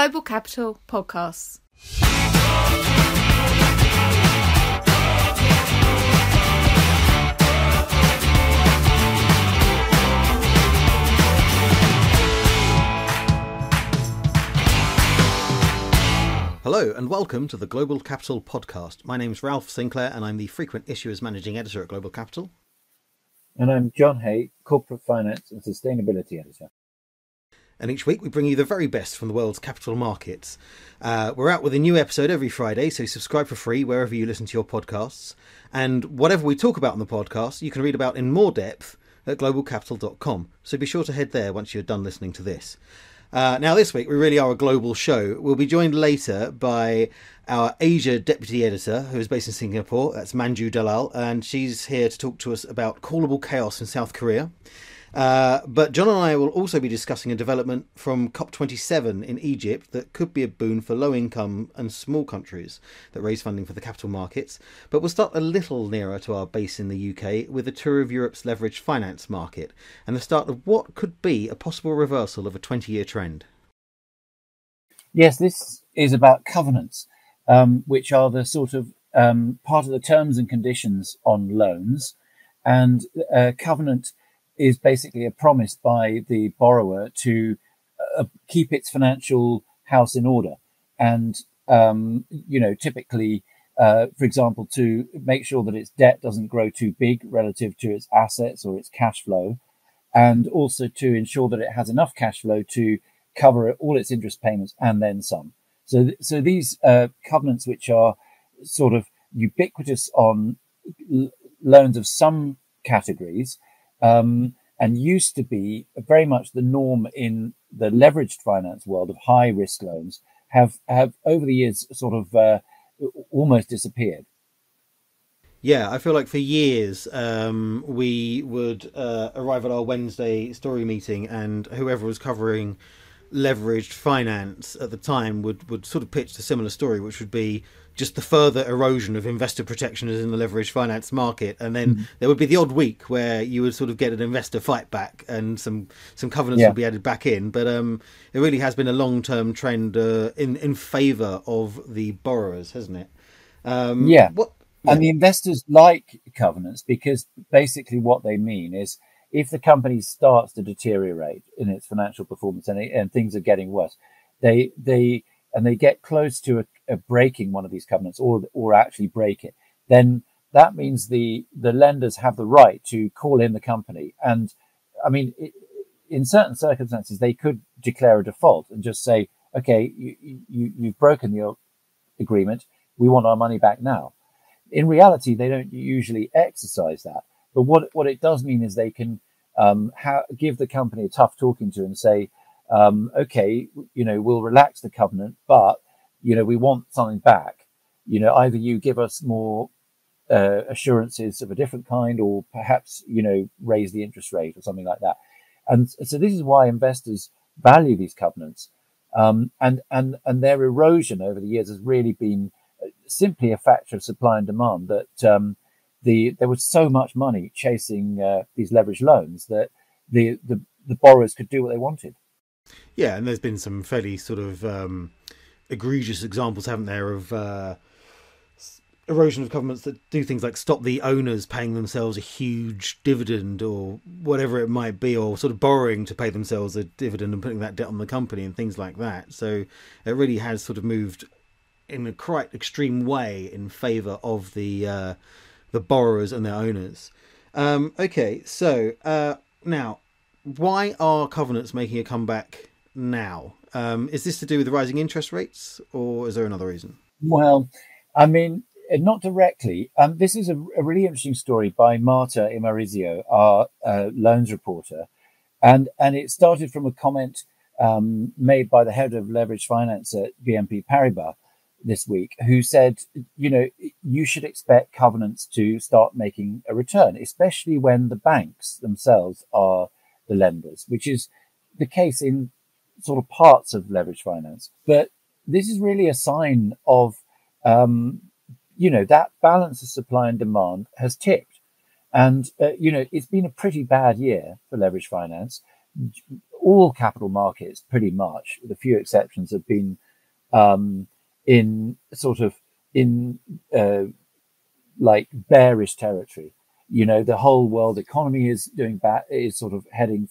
Global Capital Podcasts. Hello and welcome to the Global Capital Podcast. My name's Ralph Sinclair and I'm the frequent issuers managing editor at Global Capital. And I'm John Hay, corporate finance and sustainability editor. And each week we bring you the very best from the world's capital markets. Uh, we're out with a new episode every Friday, so subscribe for free wherever you listen to your podcasts. And whatever we talk about on the podcast, you can read about in more depth at globalcapital.com. So be sure to head there once you're done listening to this. Uh, now, this week we really are a global show. We'll be joined later by our Asia deputy editor, who is based in Singapore. That's Manju Dalal, and she's here to talk to us about callable chaos in South Korea. Uh, but John and I will also be discussing a development from COP27 in Egypt that could be a boon for low income and small countries that raise funding for the capital markets. But we'll start a little nearer to our base in the UK with a tour of Europe's leveraged finance market and the start of what could be a possible reversal of a 20 year trend. Yes, this is about covenants, um, which are the sort of um, part of the terms and conditions on loans. And uh, covenant is basically a promise by the borrower to uh, keep its financial house in order. And, um, you know, typically, uh, for example, to make sure that its debt doesn't grow too big relative to its assets or its cash flow, and also to ensure that it has enough cash flow to cover all its interest payments and then some. So, so these uh, covenants, which are sort of ubiquitous on l- loans of some categories, um, and used to be very much the norm in the leveraged finance world of high risk loans have have over the years sort of uh, almost disappeared. Yeah, I feel like for years um, we would uh, arrive at our Wednesday story meeting, and whoever was covering leveraged finance at the time would, would sort of pitch a similar story, which would be just the further erosion of investor protection is in the leveraged finance market, and then mm-hmm. there would be the odd week where you would sort of get an investor fight back, and some some covenants yeah. would be added back in. But um, it really has been a long term trend uh, in in favour of the borrowers, hasn't it? Um, yeah. What, yeah. And the investors like covenants because basically what they mean is if the company starts to deteriorate in its financial performance and, it, and things are getting worse, they they and they get close to a, a breaking one of these covenants or or actually break it, then that means the the lenders have the right to call in the company. And I mean, it, in certain circumstances, they could declare a default and just say, "Okay, you, you you've broken your agreement. We want our money back now." In reality, they don't usually exercise that. But what what it does mean is they can um, ha- give the company a tough talking to and say, um, okay, you know, we'll relax the covenant, but you know, we want something back. You know, either you give us more uh, assurances of a different kind, or perhaps you know, raise the interest rate or something like that. And so this is why investors value these covenants, um, and and and their erosion over the years has really been uh, simply a factor of supply and demand. That um, the there was so much money chasing uh, these leveraged loans that the, the the borrowers could do what they wanted. Yeah, and there's been some fairly sort of um, egregious examples, haven't there, of uh, erosion of covenants that do things like stop the owners paying themselves a huge dividend or whatever it might be, or sort of borrowing to pay themselves a dividend and putting that debt on the company and things like that. So it really has sort of moved in a quite extreme way in favour of the uh, the borrowers and their owners. Um, okay, so uh, now why are covenants making a comeback now? Um, is this to do with the rising interest rates, or is there another reason? Well, I mean, uh, not directly. Um, this is a, a, really interesting story by Marta Imarizio, our uh, loans reporter, and and it started from a comment um, made by the head of leverage finance at BNP Paribas this week, who said, you know, you should expect covenants to start making a return, especially when the banks themselves are the lenders, which is the case in sort of parts of leverage finance. But this is really a sign of, um, you know, that balance of supply and demand has tipped. And, uh, you know, it's been a pretty bad year for leverage finance. all capital markets, pretty much, with a few exceptions, have been um, in sort of in uh, like bearish territory. You know, the whole world economy is doing bad, is sort of heading,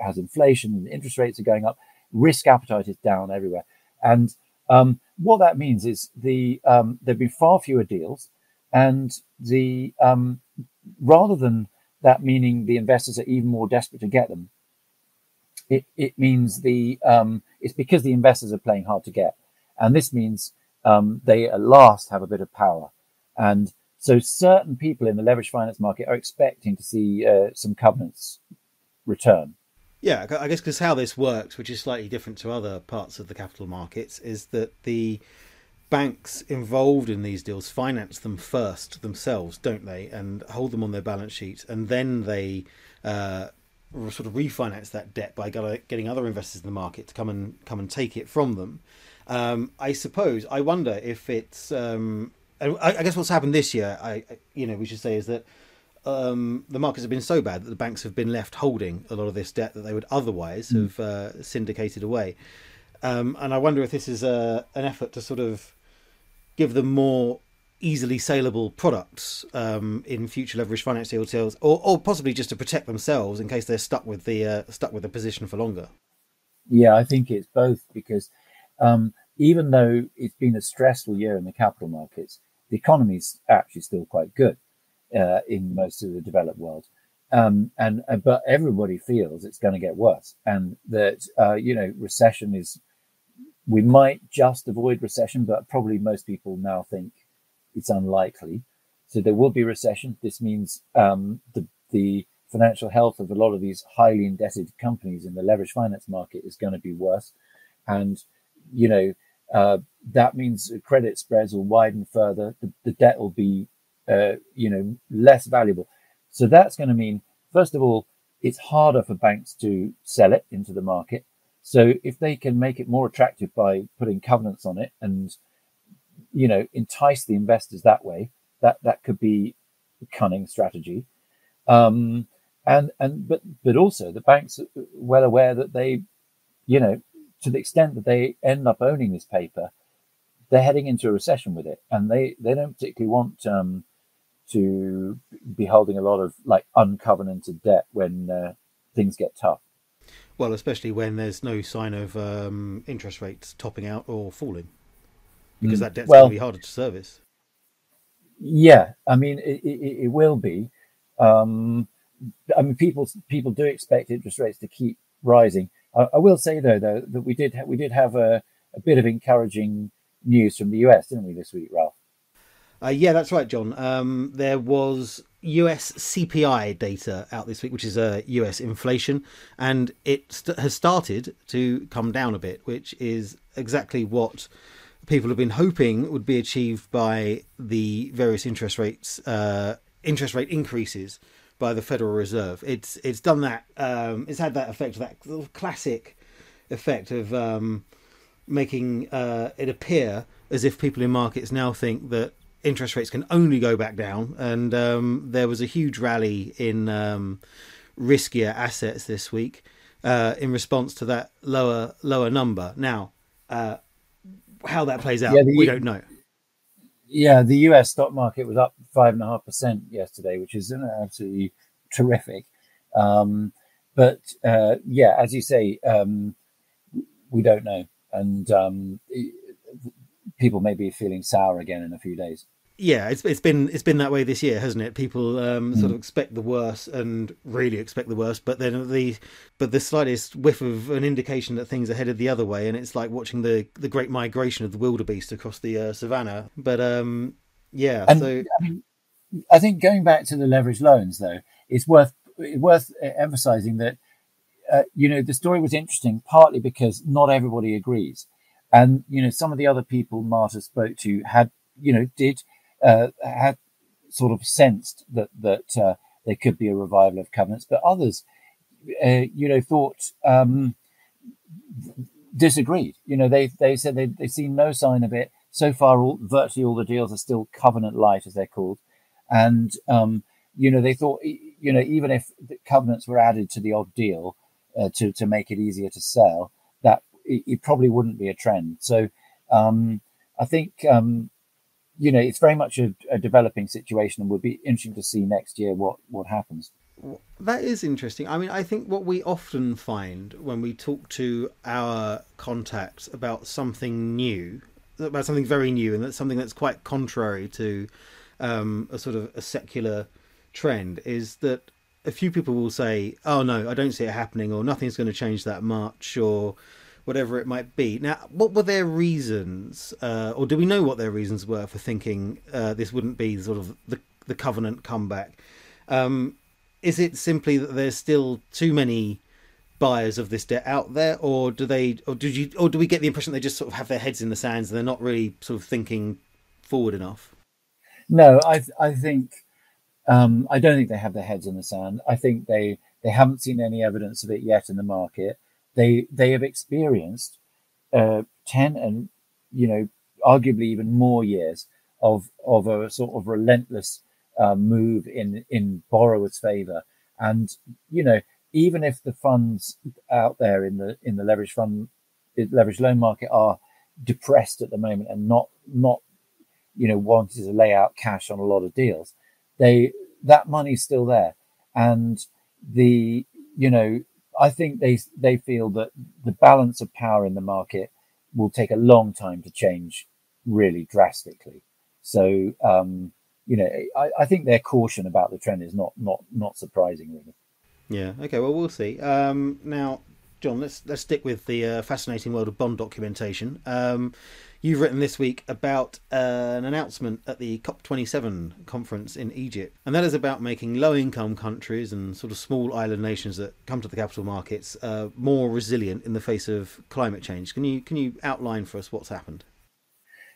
has inflation and interest rates are going up. Risk appetite is down everywhere. And um, what that means is the um, there've been far fewer deals, and the um, rather than that meaning the investors are even more desperate to get them, it, it means the um, it's because the investors are playing hard to get, and this means um, they at last have a bit of power, and so certain people in the leveraged finance market are expecting to see uh, some covenants return. Yeah, I guess because how this works, which is slightly different to other parts of the capital markets, is that the banks involved in these deals finance them first themselves, don't they, and hold them on their balance sheet, and then they uh, sort of refinance that debt by getting other investors in the market to come and come and take it from them. Um, I suppose I wonder if it's. Um, I, I, guess what's happened this year, I you know we should say is that um, the markets have been so bad that the banks have been left holding a lot of this debt that they would otherwise mm. have uh, syndicated away. Um, and I wonder if this is a, an effort to sort of give them more easily saleable products um, in future leverage finance deals, or, or possibly just to protect themselves in case they're stuck with the uh, stuck with the position for longer. Yeah, I think it's both because um, even though it's been a stressful year in the capital markets, the economy is actually still quite good uh, in most of the developed world. Um, and uh, but everybody feels it's going to get worse, and that uh, you know recession is. We might just avoid recession, but probably most people now think it's unlikely. So there will be recession. This means um, the the financial health of a lot of these highly indebted companies in the leverage finance market is going to be worse, and you know uh, that means credit spreads will widen further. The, the debt will be uh, you know less valuable. So that's going to mean first of all it's harder for banks to sell it into the market. So if they can make it more attractive by putting covenants on it and you know, entice the investors that way. That that could be a cunning strategy. Um, and and but but also the banks are well aware that they, you know, to the extent that they end up owning this paper, they're heading into a recession with it, and they they don't particularly want um, to be holding a lot of like uncovenanted debt when uh, things get tough. Well, especially when there's no sign of um, interest rates topping out or falling because mm. that debt's well, going to be harder to service. Yeah, I mean it, it, it will be. Um, I mean people people do expect interest rates to keep rising. I, I will say though though that we did ha- we did have a, a bit of encouraging news from the US, didn't we, this week, Ralph? Uh, yeah, that's right, John. Um, there was US CPI data out this week, which is uh, US inflation, and it st- has started to come down a bit, which is exactly what people have been hoping would be achieved by the various interest rates, uh, interest rate increases by the Federal Reserve. It's it's done that. Um, it's had that effect, that classic effect of um, making uh, it appear as if people in markets now think that interest rates can only go back down. And um, there was a huge rally in um, riskier assets this week uh, in response to that lower lower number. Now. Uh, how that plays out, yeah, the, we don't know. Yeah, the US stock market was up five and a half percent yesterday, which is absolutely terrific. Um, but uh, yeah, as you say, um, we don't know, and um, people may be feeling sour again in a few days yeah, it's it's been it's been that way this year, hasn't it? People um, mm. sort of expect the worst and really expect the worst, but then the but the slightest whiff of an indication that things are headed the other way, and it's like watching the the great migration of the wildebeest across the uh, savannah. But um, yeah, and, so I, mean, I think going back to the leverage loans, though, it's worth worth emphasising that uh, you know the story was interesting partly because not everybody agrees, and you know some of the other people Marta spoke to had you know did uh, had sort of sensed that that uh, there could be a revival of covenants, but others, uh, you know, thought um, disagreed. You know, they they said they they seen no sign of it so far. All, virtually all the deals are still covenant light, as they're called, and um, you know they thought you know even if covenants were added to the odd deal, uh, to to make it easier to sell, that it, it probably wouldn't be a trend. So um, I think um, you know it's very much a, a developing situation, and will be interesting to see next year what what happens. That is interesting. I mean, I think what we often find when we talk to our contacts about something new, about something very new, and that's something that's quite contrary to um, a sort of a secular trend, is that a few people will say, "Oh no, I don't see it happening," or "Nothing's going to change that much," or whatever it might be. Now, what were their reasons, uh, or do we know what their reasons were for thinking uh, this wouldn't be sort of the the covenant comeback? Um, is it simply that there's still too many buyers of this debt out there, or do they, or did you, or do we get the impression they just sort of have their heads in the sands and they're not really sort of thinking forward enough? No, I I think um, I don't think they have their heads in the sand. I think they they haven't seen any evidence of it yet in the market. They they have experienced uh, ten and you know arguably even more years of of a sort of relentless uh, move in in borrowers' favour. And you know, even if the funds out there in the in the leverage fund, leverage loan market are depressed at the moment and not not you know wanting to lay out cash on a lot of deals, they that money's still there, and the you know I think they they feel that the balance of power in the market will take a long time to change really drastically. So um, you know, I, I think their caution about the trend is not not not surprising, really. Yeah. Okay. Well, we'll see. Um, now, John, let's let's stick with the uh, fascinating world of bond documentation. Um, you've written this week about uh, an announcement at the COP27 conference in Egypt, and that is about making low-income countries and sort of small island nations that come to the capital markets uh, more resilient in the face of climate change. Can you can you outline for us what's happened?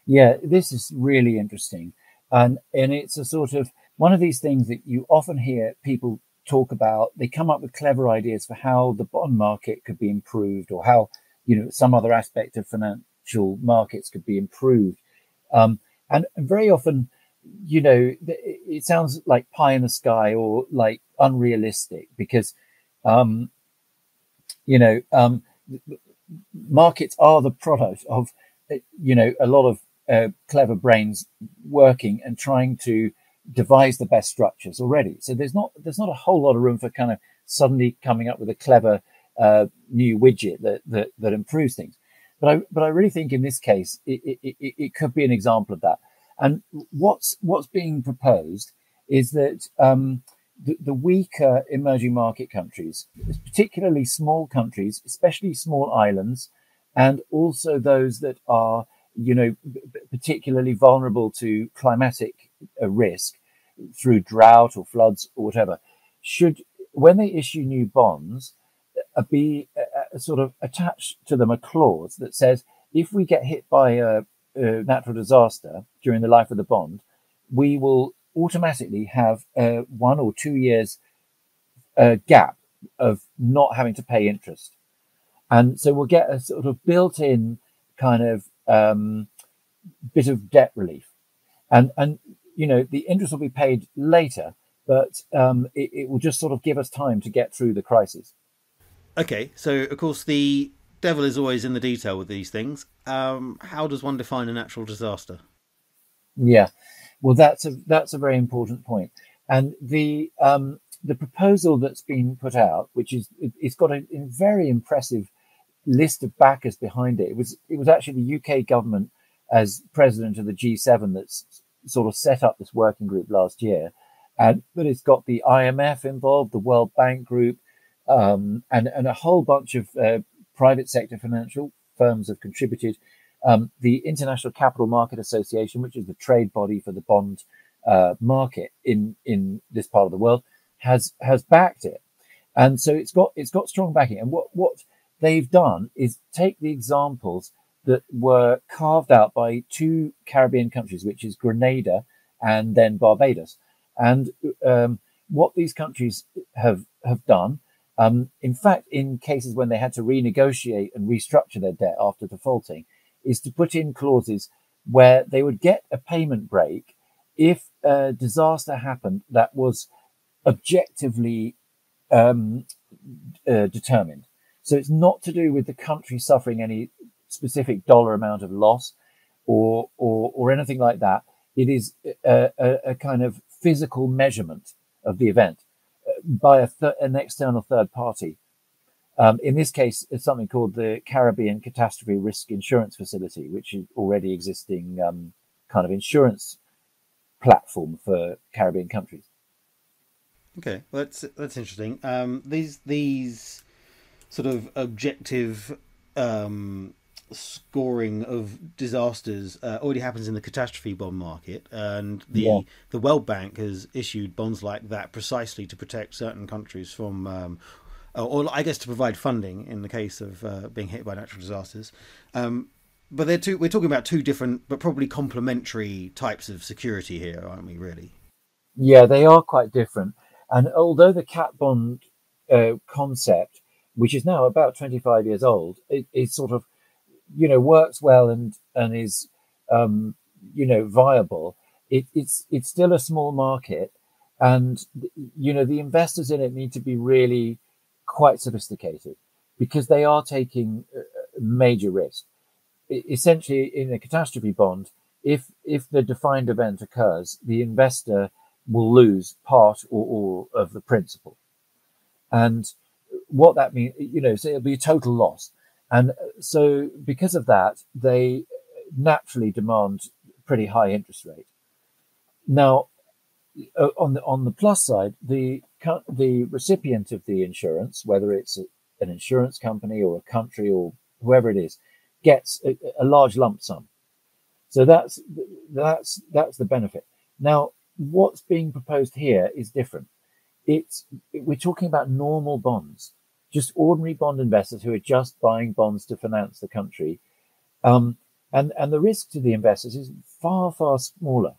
Yeah, this is really interesting. And, and it's a sort of one of these things that you often hear people talk about. They come up with clever ideas for how the bond market could be improved or how, you know, some other aspect of financial markets could be improved. Um, and, very often, you know, it sounds like pie in the sky or like unrealistic because, um, you know, um, markets are the product of, you know, a lot of uh, clever brains working and trying to devise the best structures already. So there's not there's not a whole lot of room for kind of suddenly coming up with a clever uh, new widget that, that that improves things. But I but I really think in this case it, it, it, it could be an example of that. And what's what's being proposed is that um, the, the weaker emerging market countries, particularly small countries, especially small islands, and also those that are you know, particularly vulnerable to climatic uh, risk through drought or floods or whatever, should, when they issue new bonds, uh, be uh, sort of attached to them a clause that says if we get hit by a, a natural disaster during the life of the bond, we will automatically have a one or two years uh, gap of not having to pay interest. And so we'll get a sort of built in kind of um, bit of debt relief, and and you know the interest will be paid later, but um, it, it will just sort of give us time to get through the crisis. Okay, so of course the devil is always in the detail with these things. Um, how does one define a natural disaster? Yeah, well, that's a that's a very important point, and the um, the proposal that's been put out, which is it, has got a, a, very impressive list of backers behind it. It was it was actually the UK government as president of the G7 that's sort of set up this working group last year, and but it's got the IMF involved, the World Bank Group, um, and and a whole bunch of uh, private sector financial firms have contributed. Um, the International Capital Market Association, which is the trade body for the bond uh, market in in this part of the world, has has backed it, and so it's got it's got strong backing. And what what they've done is take the examples that were carved out by two Caribbean countries, which is Grenada and then Barbados. And um, what these countries have have done, um, in fact, in cases when they had to renegotiate and restructure their debt after defaulting, is to put in clauses where they would get a payment break if a disaster happened that was objectively um, uh, determined. So it's not to do with the country suffering any specific dollar amount of loss or or, or anything like that. It is a, a, a kind of physical measurement of the event by a th- an external third party. Um, in this case, it's something called the Caribbean Catastrophe Risk Insurance Facility, which is already existing um, kind of insurance platform for Caribbean countries. Okay, well, that's that's interesting. Um, these these sort of objective um, scoring of disasters uh, already happens in the catastrophe bond market, and the yeah. the World Bank has issued bonds like that precisely to protect certain countries from, um, or I guess to provide funding in the case of uh, being hit by natural disasters. Um, but they're two. We're talking about two different, but probably complementary types of security here, aren't we? Really? Yeah, they are quite different. And although the cat bond uh, concept, which is now about 25 years old, it, it, sort of, you know, works well and and is, um, you know, viable. It, it's it's still a small market, and you know the investors in it need to be really quite sophisticated because they are taking major risk. Essentially, in a catastrophe bond, if if the defined event occurs, the investor will lose part or all of the principal. And what that means, you know, so it'll be a total loss. And so because of that, they naturally demand pretty high interest rate. Now, uh, on the on the plus side, the the recipient of the insurance, whether it's an insurance company or a country or whoever it is, gets a, a large lump sum. So that's that's that's the benefit. Now, what's being proposed here is different. It's we're talking about normal bonds, just ordinary bond investors who are just buying bonds to finance the country, um, and and the risk to the investors is far far smaller,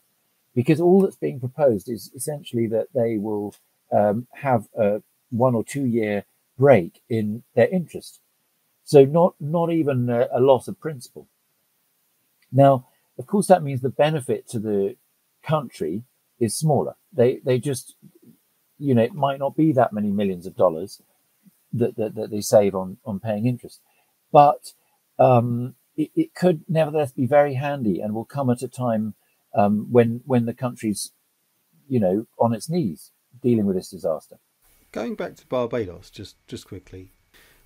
because all that's being proposed is essentially that they will um, have a one or two year break in their interest, so not not even a, a loss of principal. Now, of course, that means the benefit to the country is smaller. They they just you know it might not be that many millions of dollars that that, that they save on on paying interest, but um, it, it, could nevertheless be very handy and will come at a time um, when when the country's you know on its knees dealing with this disaster. Going back to Barbados, just just quickly,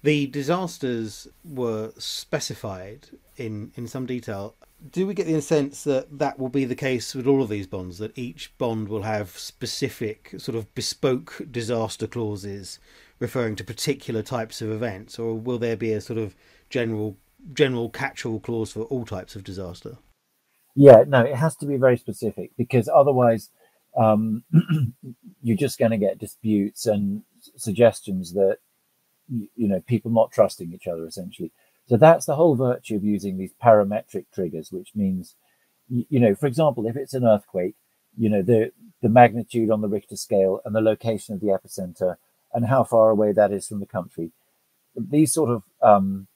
the disasters were specified in in some detail do we get the sense that that will be the case with all of these bonds that each bond will have specific sort of bespoke disaster clauses referring to particular types of events or will there be a sort of general general catch-all clause for all types of disaster? Yeah no it has to be very specific because otherwise um, you're just going to get disputes and suggestions that you know people not trusting each other essentially so that's the whole virtue of using these parametric triggers, which means, you know, for example, if it's an earthquake, you know, the, the magnitude on the Richter scale and the location of the epicenter and how far away that is from the country. These sort of, um,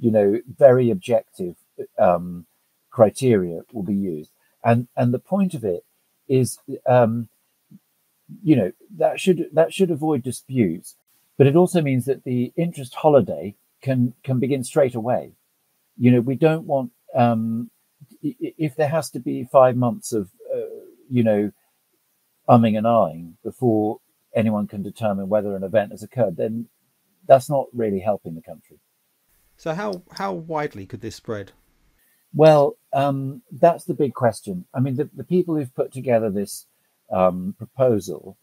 you know, very objective um, criteria will be used. And, and the point of it is, um, you know, that should, that should avoid disputes, but it also means that the interest holiday can can begin straight away. You know, we don't want um, if there has to be five months of uh, you know umming and ahhing before anyone can determine whether an event has occurred, then that's not really helping the country. So how how widely could this spread? Well, um, that's the big question. I mean, the, the people who've put together this um, proposal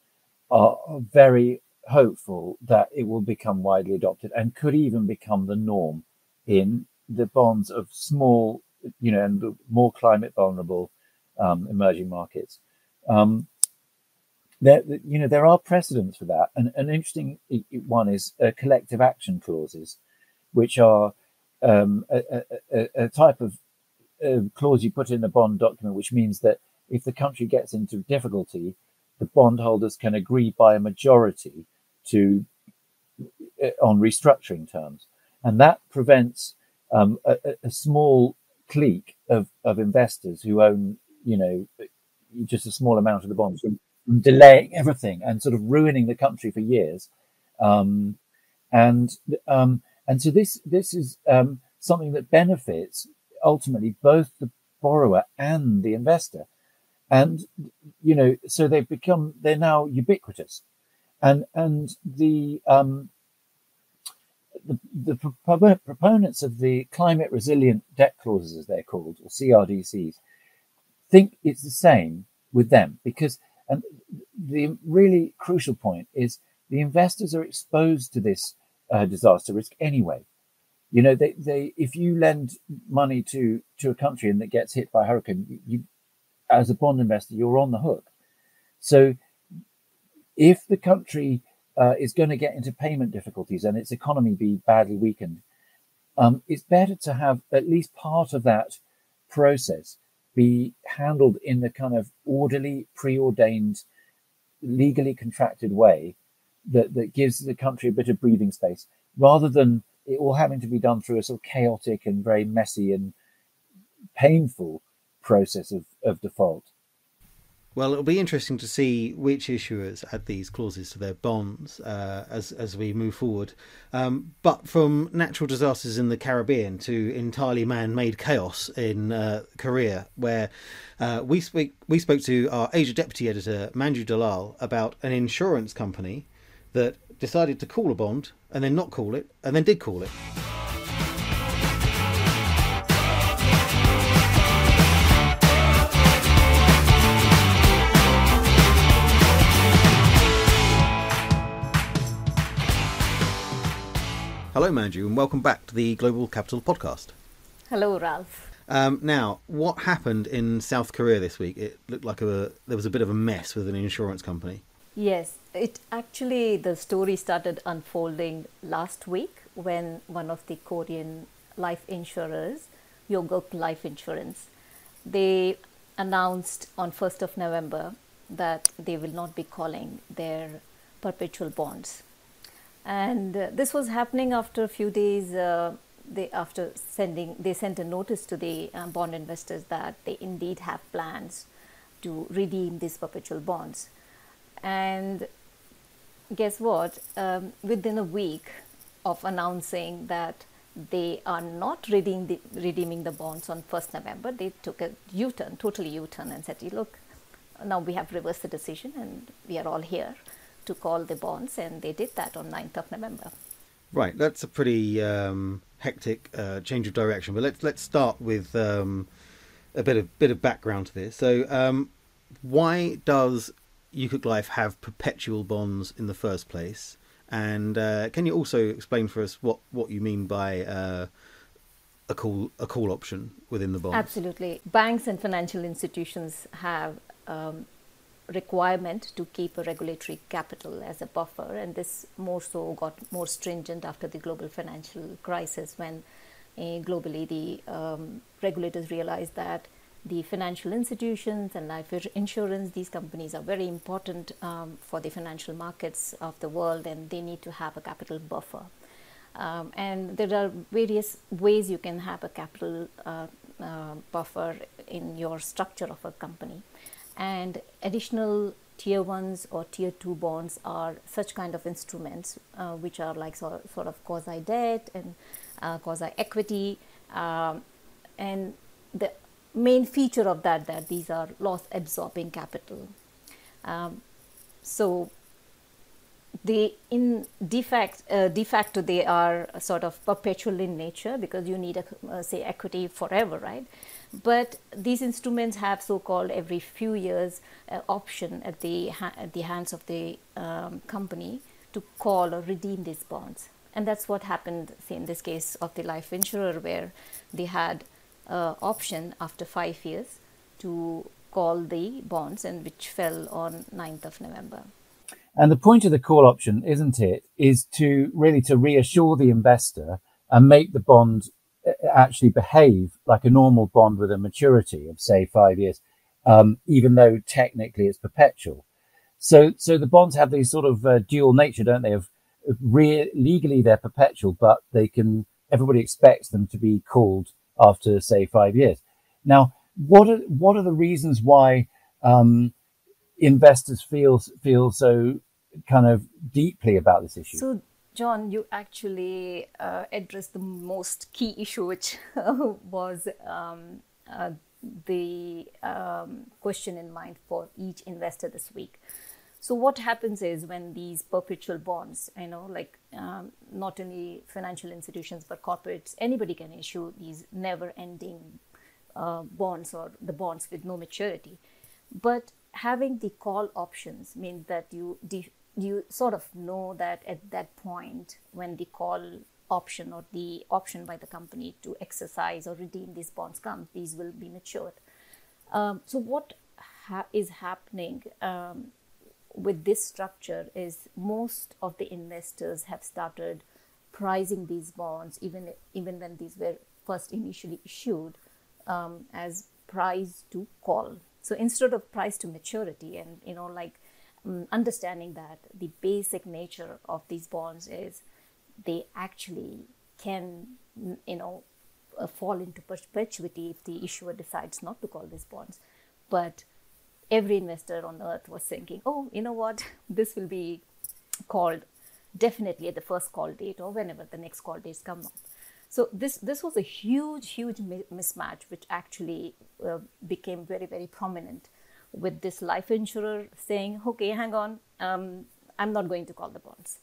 are very hopeful that it will become widely adopted and could even become the norm in the bonds of small, you know, and more climate vulnerable um, emerging markets. Um, there, you know, there are precedents for that. And an interesting one is uh, collective action clauses, which are um, a, a, a, type of uh, clause you put in a bond document, which means that if the country gets into difficulty, the bondholders can agree by a majority to uh, on restructuring terms, and that prevents um, a, a, small clique of, of investors who own, you know, just a small amount of the bonds from, delaying everything and sort of ruining the country for years. Um, and um, and so this this is um, something that benefits ultimately both the borrower and the investor, and you know so they've become they're now ubiquitous, and and the um, the, the proponents of the climate resilient debt clauses, as they're called, or CRDCs, think it's the same with them because and the really crucial point is the investors are exposed to this uh, disaster risk anyway. You know, they, they if you lend money to to a country and that gets hit by a hurricane, you, you as a bond investor, you're on the hook. So if the country uh, is going to get into payment difficulties and its economy be badly weakened, um, it's better to have at least part of that process be handled in the kind of orderly, preordained, legally contracted way that, that gives the country a bit of breathing space rather than it all having to be done through a sort of chaotic and very messy and painful process of, of default. Well, it'll be interesting to see which issuers add these clauses to their bonds uh, as as we move forward. Um, but from natural disasters in the Caribbean to entirely man-made chaos in uh, Korea, where uh, we speak, we spoke to our Asia deputy editor Manju Dalal about an insurance company that decided to call a bond and then not call it, and then did call it. Hello, Manju, and welcome back to the Global Capital Podcast. Hello, Ralph. Um, now, what happened in South Korea this week? It looked like a, there was a bit of a mess with an insurance company. Yes, it actually, the story started unfolding last week when one of the Korean life insurers, Heungkuk Life Insurance, they announced on 1st of November that they will not be calling their perpetual bonds and uh, this was happening after a few days uh, they after sending they sent a notice to the uh, bond investors that they indeed have plans to redeem these perpetual bonds and guess what um, within a week of announcing that they are not redeeming the, redeeming the bonds on 1st November. They took a U turn, totally U turn, and said, Look, now we have reversed the decision and we are all here to call the bonds, and they did that on 9th of November. Right, that's a pretty um, hectic uh, change of direction. But let's let's start with um, a bit of bit of background to this. So, um, why does Heungkuk Life have perpetual bonds in the first place? And uh, can you also explain for us what, what you mean by uh, a call a call option within the bond? Absolutely, banks and financial institutions have um, requirement to keep a regulatory capital as a buffer, and this more so got more stringent after the global financial crisis when uh, globally the um, regulators realized that the financial institutions and life insurance, these companies are very important um, for the financial markets of the world and they need to have a capital buffer. Um, and there are various ways you can have a capital uh, uh, buffer in your structure of a company and additional tier ones or tier two bonds are such kind of instruments uh, which are like sort, sort of quasi debt and uh, quasi equity um, and the main feature of that that these are loss absorbing capital. Um, so they in de facto, uh, de facto they are sort of perpetual in nature because you need a, uh, say equity forever right but these instruments have so-called every few years uh, option at the at the hands of the um, company to call or redeem these bonds. And that's what happened in this case of the life insurer where they had uh, option after five years to call the bonds and which fell on 9th of november. And the point of the call option isn't it is to really to reassure the investor and make the bond actually behave like a normal bond with a maturity of say five years, um, even though technically it's perpetual. So, so the bonds have these sort of uh, dual nature, don't they? Of re- legally they're perpetual, but they can. Everybody expects them to be called after say five years. Now, what are what are the reasons why um, investors feel feel so kind of deeply about this issue? So John, you actually uh, addressed the most key issue, which was um, uh, the um, question in mind for each investor this week. So what happens is when these perpetual bonds, you know, like um, not only financial institutions but corporates, anybody can issue these never-ending uh, bonds or the bonds with no maturity. But having the call options means that you de- you sort of know that at that point when the call option or the option by the company to exercise or redeem these bonds comes, these will be matured. Um, so what ha- is happening um, with this structure is most of the investors have started pricing these bonds, even even when these were first initially issued, um, as price to call. So instead of price to maturity, and you know, like um, understanding that the basic nature of these bonds is they actually can, you know, uh, fall into perpetuity if the issuer decides not to call these bonds. But every investor on earth was thinking, oh, you know what, this will be called definitely at the first call date or whenever the next call dates come up. So this this was a huge, huge mismatch, which actually uh, became very, very prominent with this life insurer saying, okay, hang on, um, I'm not going to call the bonds.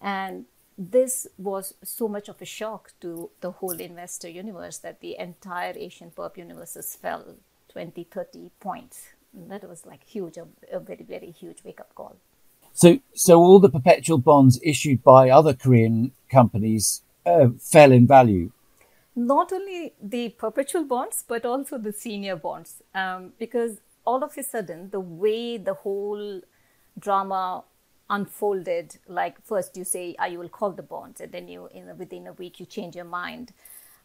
And this was so much of a shock to the whole investor universe that the entire Asian perp universes fell 20, 30 points. And that was like huge, a, a very, very huge wake up call. So, so all the perpetual bonds issued by other Korean companies uh, fell in value. Not only the perpetual bonds, but also the senior bonds, um, because all of a sudden, the way the whole drama unfolded, like first you say, "I will call the bonds," and then you, in within a week, you change your mind,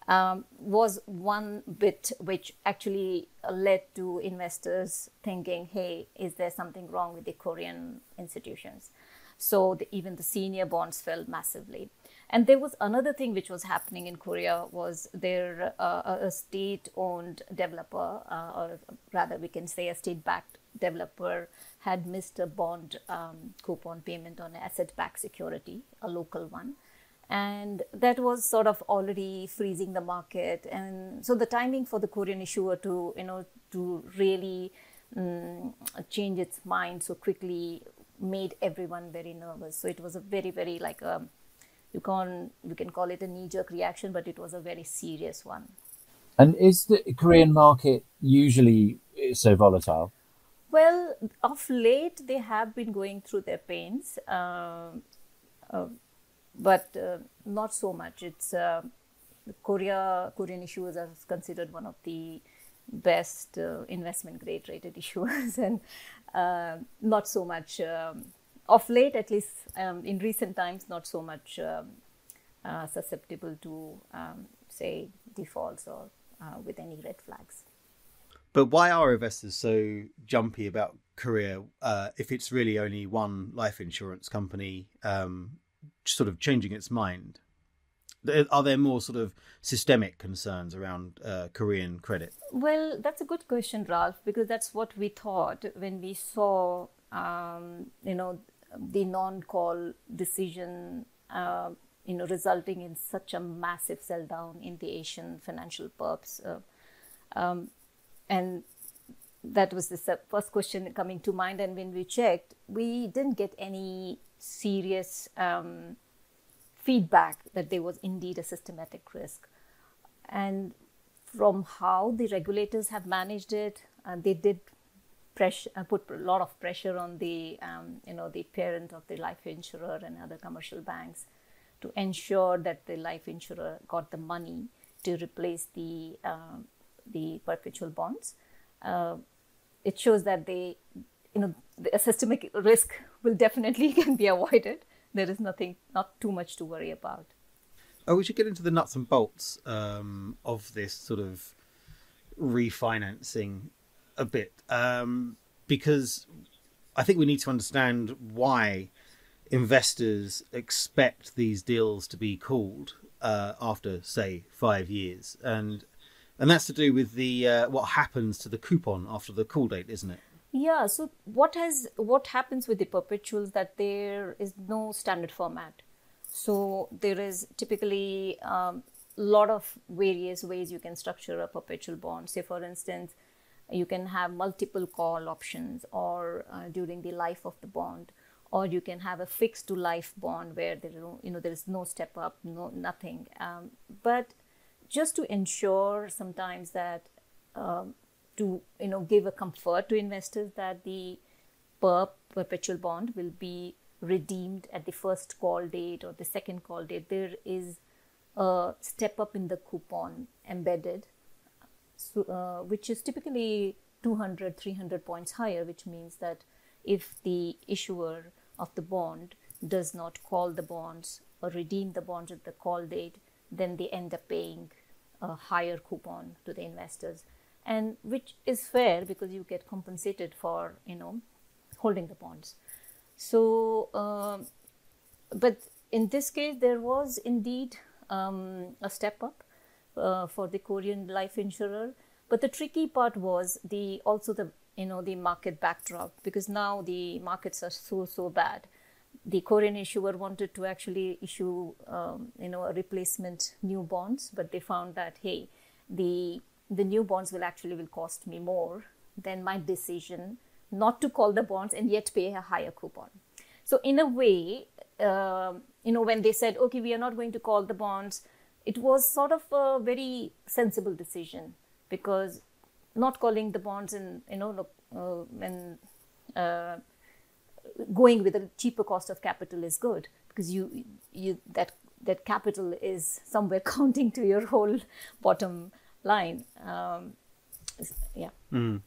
um, was one bit which actually led to investors thinking, "Hey, is there something wrong with the Korean institutions?" So the, even the senior bonds fell massively. And there was another thing which was happening in Korea was there uh, a state-owned developer, uh, or rather we can say a state-backed developer, had missed a bond um, coupon payment on asset-backed security, a local one, and that was sort of already freezing the market. And so the timing for the Korean issuer to you know to really um, change its mind so quickly made everyone very nervous. So it was a very very like a you can you can call it a knee jerk reaction, but it was a very serious one. And is the Korean market usually so volatile? Well, of late they have been going through their pains, uh, uh, but uh, not so much. It's uh, Korea Korean issuers are considered one of the best uh, investment grade rated issuers, and uh, not so much. Um, of late, at least um, in recent times, not so much um, uh, susceptible to, um, say, defaults or uh, with any red flags. But why are investors so jumpy about Korea uh, if it's really only one life insurance company um, sort of changing its mind? Are there more sort of systemic concerns around uh, Korean credit? Well, that's a good question, Ralph, because that's what we thought when we saw, um, you know, the non-call decision, uh, you know, resulting in such a massive sell down in the Asian financial perps, uh, um, and that was the first question coming to mind. And when we checked, we didn't get any serious um, feedback that there was indeed a systematic risk. And from how the regulators have managed it, uh, they did pressure, uh, put a lot of pressure on the, um, you know, the parent of the life insurer and other commercial banks to ensure that the life insurer got the money to replace the, uh, the perpetual bonds. Uh, it shows that they, you know, the systemic risk will definitely can be avoided. There is nothing, not too much to worry about. Oh, we should get into the nuts and bolts um, of this sort of refinancing a bit um, because I think we need to understand why investors expect these deals to be called uh, after, say, five years, and and that's to do with the uh, what happens to the coupon after the call date, isn't it? Yeah. So what has what happens with the perpetuals that there is no standard format. So there is typically a um, lot of various ways you can structure a perpetual bond. Say, for instance, you can have multiple call options or uh, during the life of the bond or you can have a fixed to life bond where there you know there is no step up no nothing. Um, but just to ensure sometimes that um, to you know give a comfort to investors that the per perpetual bond will be redeemed at the first call date or the second call date there is a step up in the coupon embedded uh, which is typically 200 300 points higher which means that if the issuer of the bond does not call the bonds or redeem the bonds at the call date, then they end up paying a higher coupon to the investors, and which is fair because you get compensated for you know holding the bonds. So, uh, but in this case, there was indeed um, a step up uh, for the Korean life insurer. But the tricky part was the also the you know the market backdrop because now the markets are so so bad the korean issuer wanted to actually issue um, you know a replacement new bonds but they found that hey the the new bonds will actually will cost me more than my decision not to call the bonds and yet pay a higher coupon so in a way uh, you know when they said okay we are not going to call the bonds it was sort of a very sensible decision because not calling the bonds and you know uh, and uh, going with a cheaper cost of capital is good because you you that that capital is somewhere counting to your whole bottom line. Um, yeah. Mm.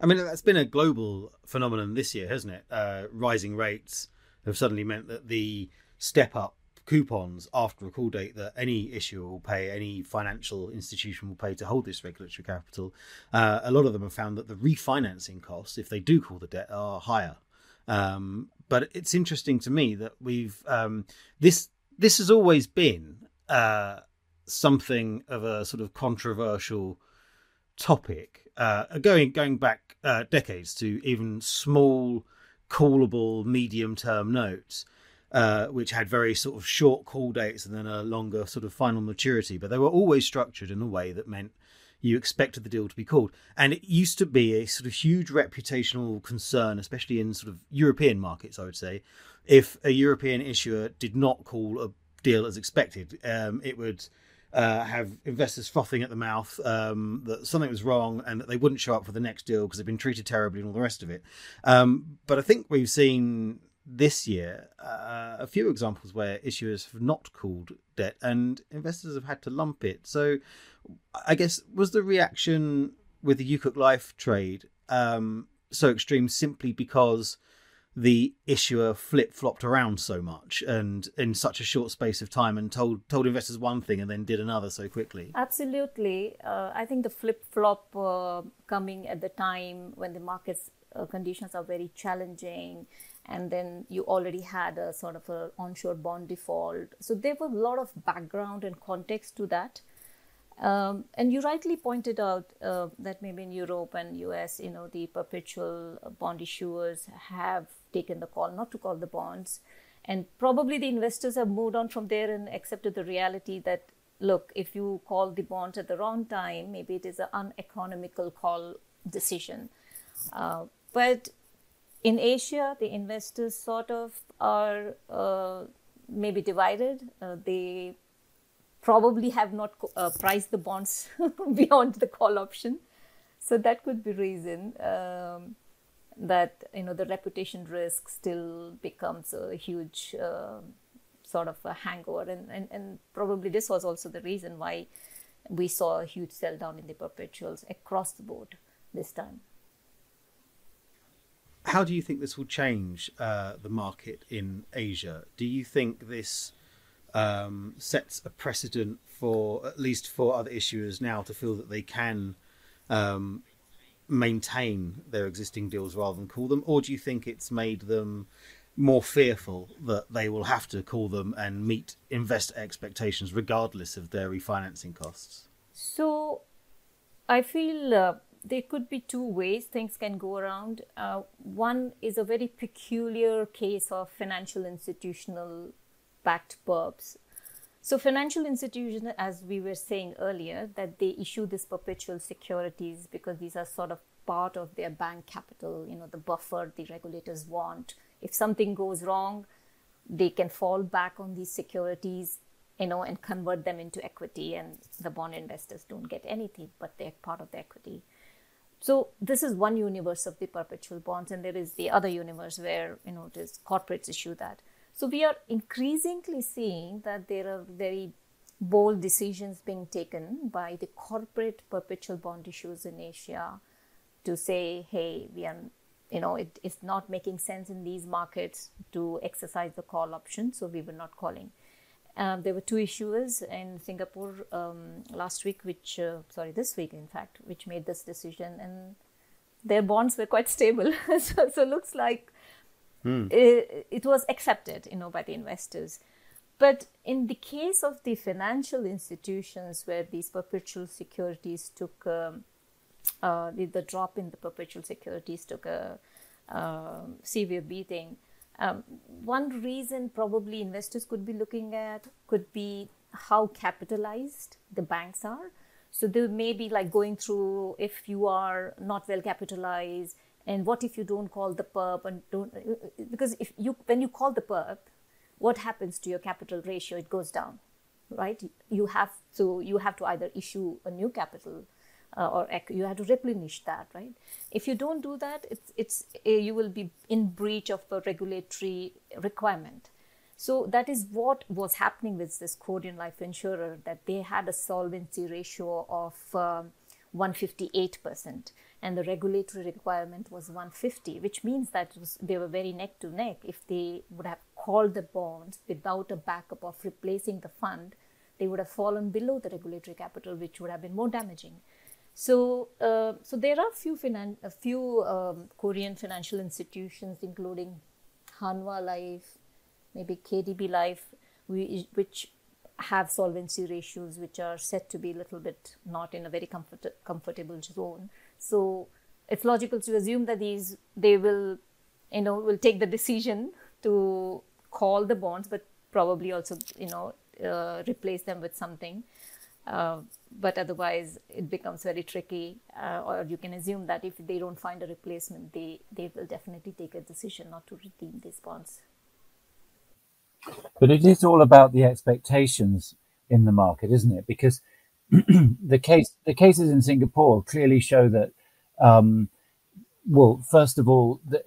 I mean, that's been a global phenomenon this year, hasn't it? Uh, rising rates have suddenly meant that the step up coupons after a call date that any issuer will pay, any financial institution will pay to hold this regulatory capital, uh, a lot of them have found that the refinancing costs, if they do call the debt, are higher. Um, but it's interesting to me that we've um, this this has always been uh, something of a sort of controversial topic, uh, going going back uh, decades to even small callable medium term notes uh, which had very sort of short call dates and then a longer sort of final maturity. But they were always structured in a way that meant you expected the deal to be called. And it used to be a sort of huge reputational concern, especially in sort of European markets, I would say, if a European issuer did not call a deal as expected, um, it would. Uh, have investors frothing at the mouth um, that something was wrong and that they wouldn't show up for the next deal because they've been treated terribly and all the rest of it. Um, but I think we've seen this year uh, a few examples where issuers have not called debt and investors have had to lump it. So, I guess was the reaction with the Heungkuk Life trade um, so extreme simply because the issuer flip flopped around so much and in such a short space of time and told told investors one thing and then did another so quickly absolutely uh, i think the flip flop uh, coming at the time when the markets uh, conditions are very challenging and then you already had a sort of an onshore bond default. So there was a lot of background and context to that. Um, and you rightly pointed out uh, that maybe in Europe and US, you know, the perpetual bond issuers have taken the call not to call the bonds. And probably the investors have moved on from there and accepted the reality that, look, if you call the bonds at the wrong time, maybe it is an uneconomical call decision. Uh, but in Asia, the investors sort of are uh, maybe divided. Uh, they probably have not uh, priced the bonds beyond the call option, so that could be reason um, that you know the reputation risk still becomes a huge um, sort of a hangover, and, and and probably this was also the reason why we saw a huge sell down in the perpetuals across the board this time how do you think this will change uh, the market in Asia? Do you think this um, sets a precedent for at least for other issuers now to feel that they can um, maintain their existing deals rather than call them, or do you think it's made them more fearful that they will have to call them and meet investor expectations regardless of their refinancing costs? So, I feel. Uh there could be two ways things can go around. Uh, one is a very peculiar case of financial institutional backed perps. So financial institutions, as we were saying earlier, that they issue these perpetual securities because these are sort of part of their bank capital, you know, the buffer the regulators want. If something goes wrong, they can fall back on these securities, you know, and convert them into equity, and the bond investors don't get anything, but they're part of the equity. So this is one universe of the perpetual bonds, and there is the other universe where you know it is corporates issue that. So we are increasingly seeing that there are very bold decisions being taken by the corporate perpetual bond issues in Asia to say, hey, we are, you know, it is not making sense in these markets to exercise the call option, so we were not calling. Um, there were two issuers in Singapore um, last week, which, uh, sorry, this week, in fact, which made this decision, and their bonds were quite stable. so, so looks like Hmm. It, it, was accepted, you know, by the investors. But in the case of the financial institutions where these perpetual securities took um, uh, the, the, drop in the perpetual securities took a uh, severe beating. Um, one reason probably investors could be looking at could be how capitalized the banks are. So they may be like going through if you are not well capitalized, and what if you don't call the perp and don't because if you when you call the perp what happens to your capital ratio it goes down right you have to you have to either issue a new capital uh, or you have to replenish that right if you don't do that it's it's uh, you will be in breach of a regulatory requirement so that is what was happening with this Korean life insurer that they had a solvency ratio of um, 158% and the regulatory requirement was 150, which means that was, they were very neck to neck. If they would have called the bonds without a backup of replacing the fund, they would have fallen below the regulatory capital, which would have been more damaging. So, uh, so there are few finan- a few um, Korean financial institutions, including Hanwha Life, maybe KDB Life, we, which have solvency ratios which are said to be a little bit not in a very comfort- comfortable zone. So it's logical to assume that these they will, you know, will take the decision to call the bonds, but probably also, you know, uh, replace them with something. Uh, but otherwise, it becomes very tricky. Uh, or you can assume that if they don't find a replacement, they they will definitely take a decision not to redeem these bonds. But it is all about the expectations in the market, isn't it? Because the case the cases in Singapore clearly show that um, well, first of all, the,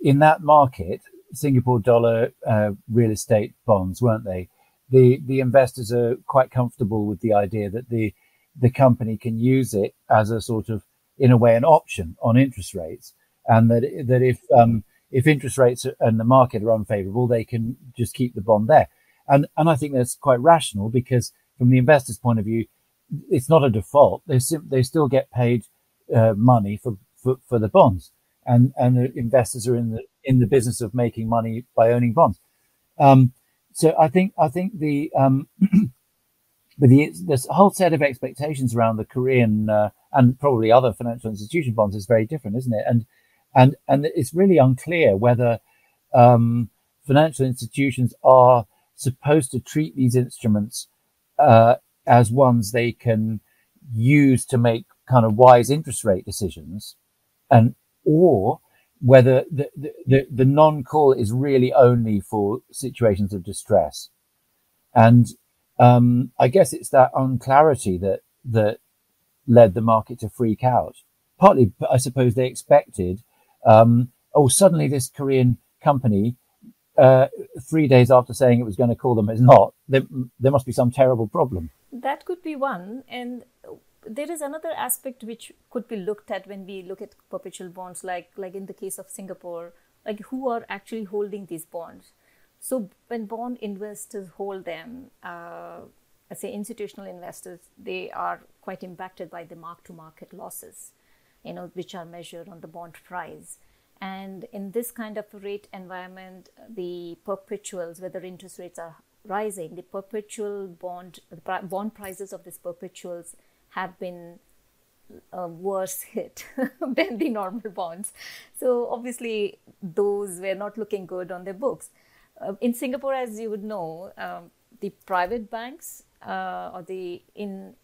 in that market, Singapore dollar uh, real estate bonds, weren't they? The the investors are quite comfortable with the idea that the the company can use it as a sort of, in a way, an option on interest rates, and that that if um, if interest rates and the market are unfavorable, they can just keep the bond there. And and I think that's quite rational because from the investor's point of view, it's not a default. They sim- they still get paid uh, money for, for for the bonds, and and the investors are in the in the business of making money by owning bonds. Um, so I think I think the um, but the this whole set of expectations around the Korean uh, and probably other financial institution bonds is very different, isn't it? And and and it's really unclear whether um, financial institutions are supposed to treat these instruments uh, as ones they can use to make kind of wise interest rate decisions, and or whether the, the, the non-call is really only for situations of distress. And um, I guess it's that unclarity that that led the market to freak out. Partly, I suppose they expected, um, oh, suddenly this Korean company uh, three days after saying it was going to call them is not, there, there must be some terrible problem. That could be one. And there is another aspect which could be looked at when we look at perpetual bonds, like, like in the case of Singapore, like who are actually holding these bonds. So when bond investors hold them, uh, I say institutional investors, they are quite impacted by the mark-to-market losses, you know, which are measured on the bond price. And in this kind of rate environment, the perpetuals, whether interest rates are rising, the perpetual bond, the bond prices of these perpetuals have been uh, worse hit than the normal bonds. So obviously, those were not looking good on their books. uh, in Singapore, as you would know, um, the private banks uh, or the in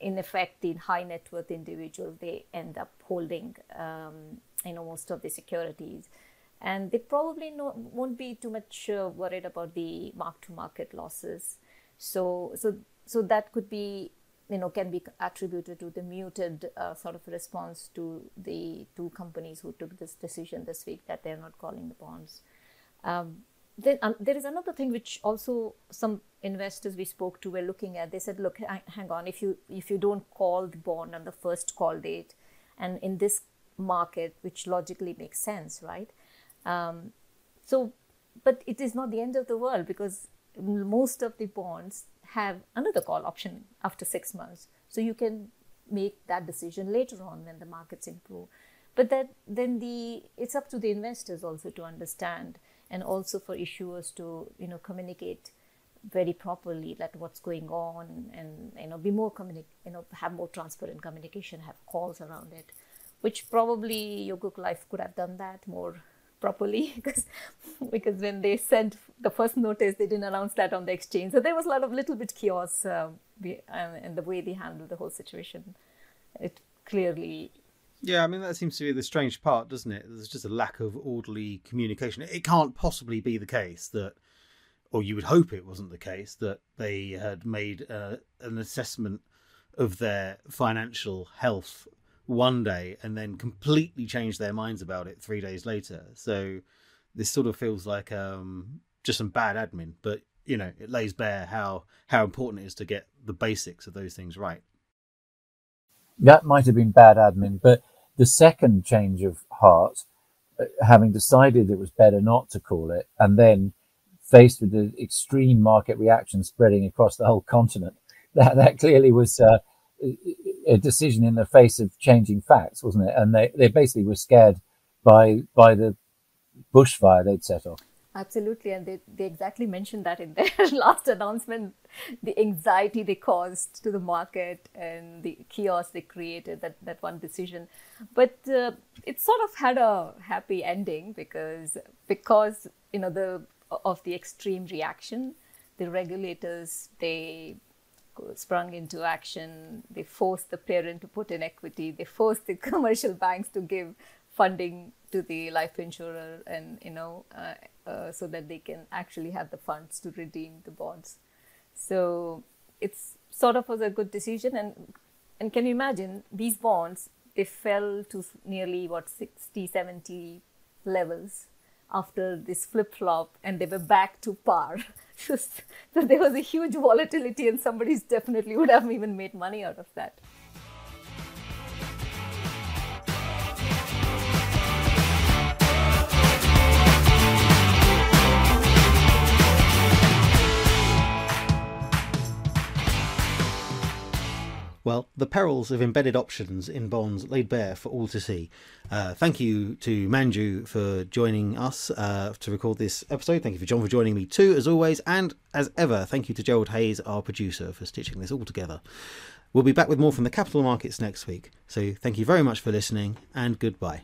in effect the high net worth individual they end up holding um, you know most of the securities and they probably no, won't be too much uh, worried about the mark to market losses so so so that could be you know can be attributed to the muted uh, sort of response to the two companies who took this decision this week that they're not calling the bonds. Um, then um, there is another thing which also some investors we spoke to were looking at. They said look hang on. If you if you don't call the bond on the first call date and in this market which logically makes sense right? Um, so but it is not the end of the world because most of the bonds have another call option after six months. So you can make that decision later on when the markets improve. But that then the it's up to the investors also to understand and also for issuers to you know communicate very properly like what's going on and you know be more communi- you know have more transparent communication have calls around it which probably Heungkuk Life could have done that more properly because because when they sent the first notice they didn't announce that on the exchange so there was a lot of little bit chaos uh, in the way they handled the whole situation it clearly yeah, I mean that seems to be the strange part, doesn't it? There's just a lack of orderly communication. It can't possibly be the case that, or you would hope it wasn't the case that they had made uh, an assessment of their financial health one day and then completely changed their minds about it three days later. So this sort of feels like um, just some bad admin, but you know it lays bare how how important it is to get the basics of those things right that might have been bad admin. But the second change of heart, uh, having decided it was better not to call it, and then faced with the extreme market reaction spreading across the whole continent, that that clearly was uh, a decision in the face of changing facts, wasn't it? And they, they basically were scared by by the bushfire they'd set off. Absolutely, and they, they exactly mentioned that in their last announcement the anxiety they caused to the market and the chaos they created, that, that one decision. But uh, it sort of had a happy ending because, because you know, the, of the extreme reaction, the regulators, they sprung into action. They forced the parent to put in equity. They forced the commercial banks to give funding to the life insurer and you know uh, uh, so that they can actually have the funds to redeem the bonds so it's sort of was a good decision and and can you imagine these bonds they fell to nearly what 60 70 levels after this flip flop and they were back to par so there was a huge volatility and somebody's definitely would have even made money out of that Well, the perils of embedded options in bonds laid bare for all to see. Uh, thank you to Manju for joining us uh, to record this episode. Thank you for John for joining me too, as always. And as ever, thank you to Gerald Hayes, our producer, for stitching this all together. We'll be back with more from the capital markets next week. So thank you very much for listening and goodbye.